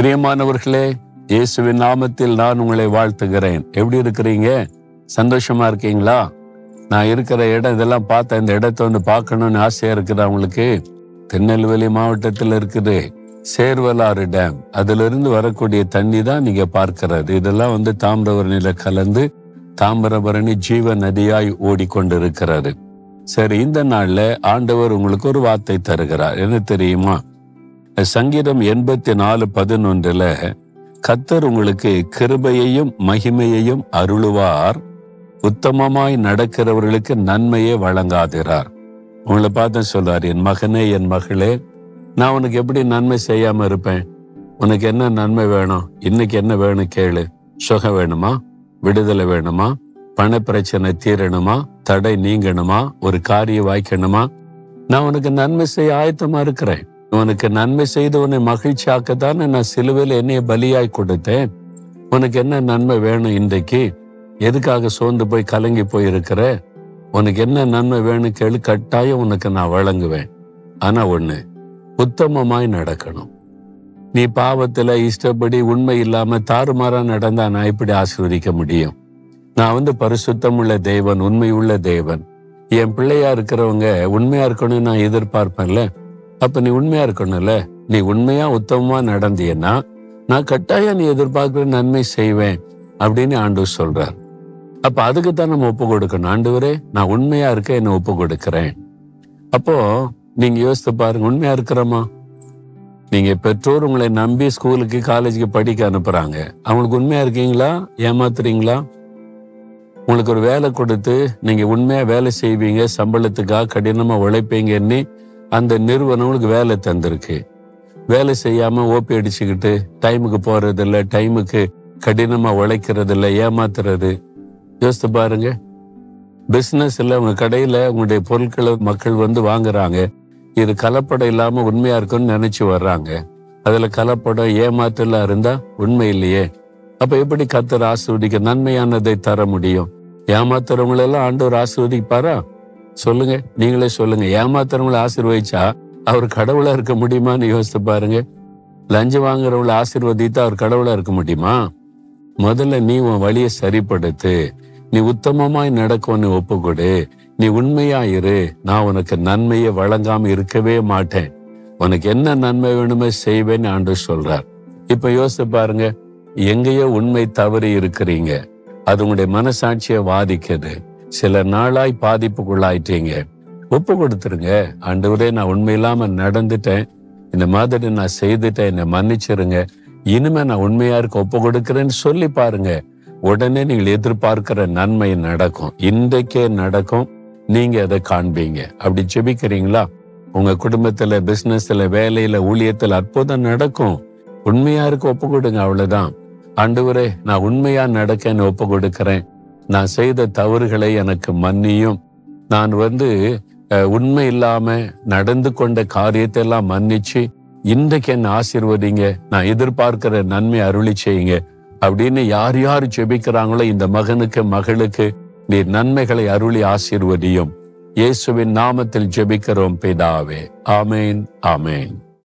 பிரியமானவர்களே இயேசுவின் நாமத்தில் நான் உங்களை வாழ்த்துகிறேன். எப்படி இருக்கிறீங்க? சந்தோஷமா இருக்கீங்களா? நான் இருக்கிற இடம் இதெல்லாம் பார்த்தேன் இந்த இடத்த வந்து பார்க்கணும்னு ஆசையா இருக்குது அவங்களுக்கு. திருநெல்வேலி மாவட்டத்தில் இருக்குது சேர்வலாறு டேம். அதிலிருந்து வரக்கூடிய தண்ணி தான் நீங்க பார்க்கிறது. இதெல்லாம் வந்து தாமிரபரணியில கலந்து தாமிரபரணி ஜீவ நதியாய் ஓடிக்கொண்டிருக்கிறது. சரி இந்த நாள்ல ஆண்டவர் உங்களுக்கு ஒரு வார்த்தை தருகிறார். என்ன தெரியுமா? சங்கீதம் எண்பத்தி நாலு பதினொன்றுல கத்தர் உங்களுக்கு கிருபையையும் மகிமையையும் அருளுவார். உத்தமமாய் நடக்கிறவர்களுக்கு நன்மையே வழங்காதிறார் உங்களை பார்த்து சொல்றார் என் மகனே என் மகளே நான் உனக்கு எப்படி நன்மை செய்யாம இருப்பேன்? உனக்கு என்ன நன்மை வேணும்? இன்னைக்கு என்ன வேணும் கேளு. சுகம் வேணுமா? விடுதலை வேணுமா? பண பிரச்சனை தீரணுமா? தடை நீங்கணுமா? ஒரு காரியம் வாய்க்கணுமா? நான் உனக்கு நன்மை செய்ய ஆயத்தமா இருக்கிறேன். உனக்கு நன்மை செய்து உன்னை மகிழ்ச்சியாக்கத்தானே நான் சிலுவையில் என்னைய பலியாய் கொடுத்தேன். உனக்கு என்ன நன்மை வேணும் இன்றைக்கு? எதுக்காக சோர்ந்து போய் கலங்கி போயிருக்கிற? உனக்கு என்ன நன்மை வேணும் கேளு கட்டாயம் உனக்கு நான் வழங்குவேன். ஆனா ஒண்ணு உத்தமமாய் நடக்கணும். நீ பாவத்துல இஷ்டப்படி உண்மை இல்லாம தாறுமாறா நடந்தா நான் இப்படி ஆசீர்வதிக்க முடியும்? நான் வந்து பரிசுத்தம் உள்ள தேவன் உண்மை உள்ள தேவன். என் பிள்ளையா இருக்கிறவங்க உண்மையா இருக்கணும்னு நான் எதிர்பார்ப்பேன்ல. அப்ப நீ உண்மையா இருக்கணும்ல? நீ உண்மையா உத்தமமா நடந்தீன்னா நான் கட்டாயம் நீ எதிர்பார்க்கிற நன்மை செய்வேன் அப்படின்னு ஆண்டவர் சொல்றார். அப்ப அதுக்கு தான் நம்ம ஒப்பு கொடுக்கணும். ஆண்டவரே நான் உண்மையா இருக்க என்ன ஒப்பு கொடுக்கிறேன். அப்போ நீங்க யோசித்து பாருங்க உண்மையா இருக்கிறோமா? நீங்க பெற்றோர் உங்களை நம்பி ஸ்கூலுக்கு காலேஜுக்கு படிக்க அனுப்புறாங்க. அவங்களுக்கு உண்மையா இருக்கீங்களா? ஏமாத்துறீங்களா? உங்களுக்கு ஒரு வேலை கொடுத்து நீங்க உண்மையா வேலை செய்வீங்க சம்பளத்துக்காக கடினமா உழைப்பீங்கன்னு அந்த நிறுவனங்களுக்கு வேலை தந்திருக்கு. வேலை செய்யாம ஓப்பி அடிச்சுக்கிட்டு டைமுக்கு போறது டைமுக்கு கடினமா உழைக்கிறதில்ல ஏமாத்துறது. யோசித்து பாருங்க. பிசினஸ்ல உங்க கடையில உங்களுடைய பொருட்களை மக்கள் வந்து வாங்குறாங்க. இது கலப்படம் இல்லாம உண்மையா இருக்குன்னு நினைச்சு வர்றாங்க. அதுல கலப்படம் ஏமாற்றலாம் இருந்தா உண்மை இல்லையே. அப்ப எப்படி கத்தர் ஆசிர்வதிக்க நன்மையானதை தர முடியும்? ஏமாத்துறவங்களெல்லாம் ஆண்டவர் ஆசிர்வதிப்பாரா சொல்லுங்க நீங்களே சொல்லுங்க. ஏமாத்துறவங்களை ஆசீர்வதிச்சா அவர் கடவுளா இருக்க முடியுமான்னு யோசித்து பாருங்க. லஞ்சம் வாங்குறவங்களை ஆசீர்வதித்தா அவர் கடவுளா இருக்க முடியுமா? முதல்ல நீ உன் வழியை சரிப்படுத்து. நீ உத்தமமாய் நடக்கும்னு ஒப்புக்கொடு. நீ உண்மையா இரு. நான் உனக்கு நன்மையை வழங்காம இருக்கவே மாட்டேன். உனக்கு என்ன நன்மை வேணுமோ செய்வேன்னு ஆண்டு சொல்றார். இப்ப யோசித்து பாருங்க எங்கேயோ உண்மை தவறி இருக்கிறீங்க. அது உங்களுடைய மனசாட்சியை வாதிக்குது. சில நாளாய் பாதிப்புக்குள்ளாயிட்டீங்க. ஒப்பு கொடுத்துருங்க. ஆண்டவரே நான் உண்மையில்லாம நடந்துட்டேன். இந்த மாதிரி நான் செய்துட்டேன். என்னை மன்னிச்சிருங்க. இனிமே நான் உண்மையா இருக்க ஒப்பு கொடுக்கிறேன்னு சொல்லி பாருங்க. உடனே நீங்கள் எதிர்பார்க்கிற நன்மை நடக்கும். இன்றைக்கே நடக்கும். நீங்க அதை காண்பீங்க. அப்படி ஜெபிக்கிறீங்களா? உங்க குடும்பத்துல பிசினஸ்ல வேலையில ஊழியத்துல அற்புதம் நடக்கும். உண்மையா இருக்க ஒப்பு கொடுங்க அவ்வளவுதான். ஆண்டவரே நான் உண்மையா நடக்கன்னு ஒப்பு கொடுக்கிறேன். நான் செய்த தவறுகளை எனக்கு மன்னியும். நான் வந்து உண்மை இல்லாம நடந்து கொண்ட காரியத்தை எல்லாம் மன்னிச்சு இன்றைக்கு என்ன ஆசிர்வதிங்க நான் எதிர்பார்க்கிற நன்மை அருளி செய்யுங்க அப்படின்னு யார் யார் ஜெபிக்கிறாங்களோ இந்த மகனுக்கு மகளுக்கு நீ நன்மைகளை அருளி ஆசீர்வதியும். இயேசுவின் நாமத்தில் ஜெபிக்கிறோம் பிதாவே. ஆமேன் ஆமேன்.